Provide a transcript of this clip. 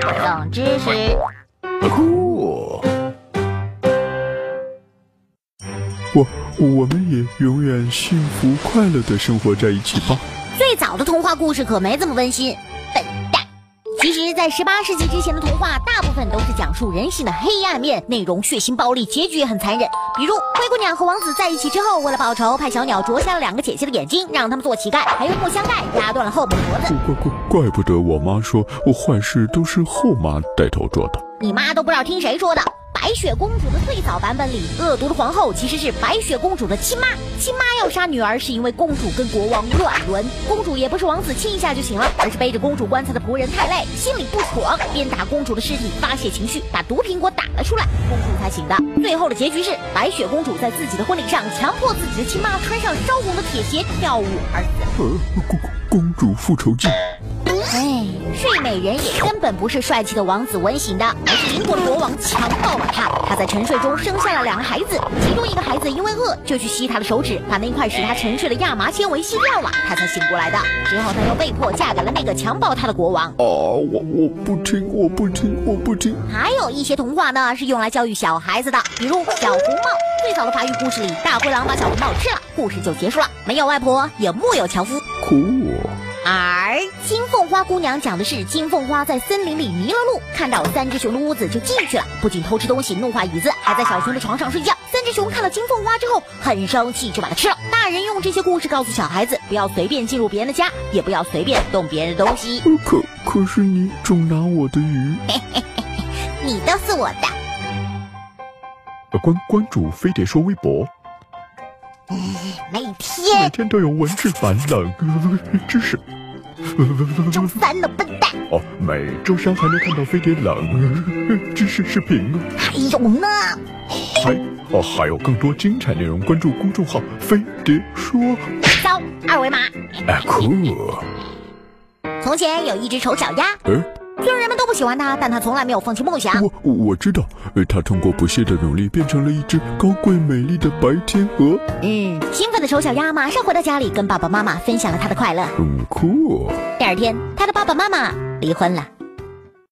冷知识。酷。我我们也永远幸福快乐的生活在一起吧。最早的童话故事可没这么温馨。其实，在十八世纪之前的童话，大部分都是讲述人性的黑暗面，内容血腥暴力，结局也很残忍。比如，灰姑娘和王子在一起之后，为了报仇，派小鸟啄瞎了两个姐姐的眼睛，让他们做乞丐；还用木箱盖压断了后母的脖子。怪怪怪不得我妈说我坏事都是后妈带头做的。你妈都不知道听谁说的。白雪公主的最早版本里，恶毒的皇后其实是白雪公主的亲妈。亲妈要杀女儿，是因为公主跟国王乱伦。公主也不是王子亲一下就行了，而是背着公主棺材的仆人太累，心里不爽，鞭打公主的尸体发泄情绪，把毒苹果打了出来，公主才醒的。最后的结局是，白雪公主在自己的婚礼上强迫自己的亲妈穿上烧红的铁鞋跳舞而死。呃，公公主复仇记。美人也根本不是帅气的王子吻醒的，而是邻国的国王强暴了她。她在沉睡中生下了两个孩子，其中一个孩子因为饿就去吸她的手指，把那块使她沉睡的亚麻纤维吸掉了，她才醒过来的。之后她又被迫嫁给了那个强暴她的国王。啊，我我不听，我不听，我不听。还有一些童话呢，是用来教育小孩子的，比如小红帽。最早的法语故事里，大灰狼把小红帽吃了，故事就结束了。没有外婆，也木有樵夫。酷。而金凤花姑娘讲的是金凤花在森林里迷了路，看到三只熊的屋子就进去了，不仅偷吃东西、弄坏椅子，还在小熊的床上睡觉。三只熊看了金凤花之后很生气，就把它吃了。大人用这些故事告诉小孩子，不要随便进入别人的家，也不要随便动别人的东西。可 可是你总拿我的鱼，你都是我的。关关注飞碟说微博。每天每天都有文字版冷知识。周三了，笨蛋！哦，每周三还能看到飞碟冷知识视频哦。还有呢？还哦，还有更多精彩内容，关注公众号“飞碟说”。扫二维码。哎，酷！从前有一只丑小鸭。虽然人们都不喜欢他，但他从来没有放弃梦想。我我知道，他通过不懈的努力，变成了一只高贵美丽的白天鹅。嗯，兴奋的丑小鸭马上回到家里，跟爸爸妈妈分享了他的快乐。嗯，酷。第二天，他的爸爸妈妈离婚了。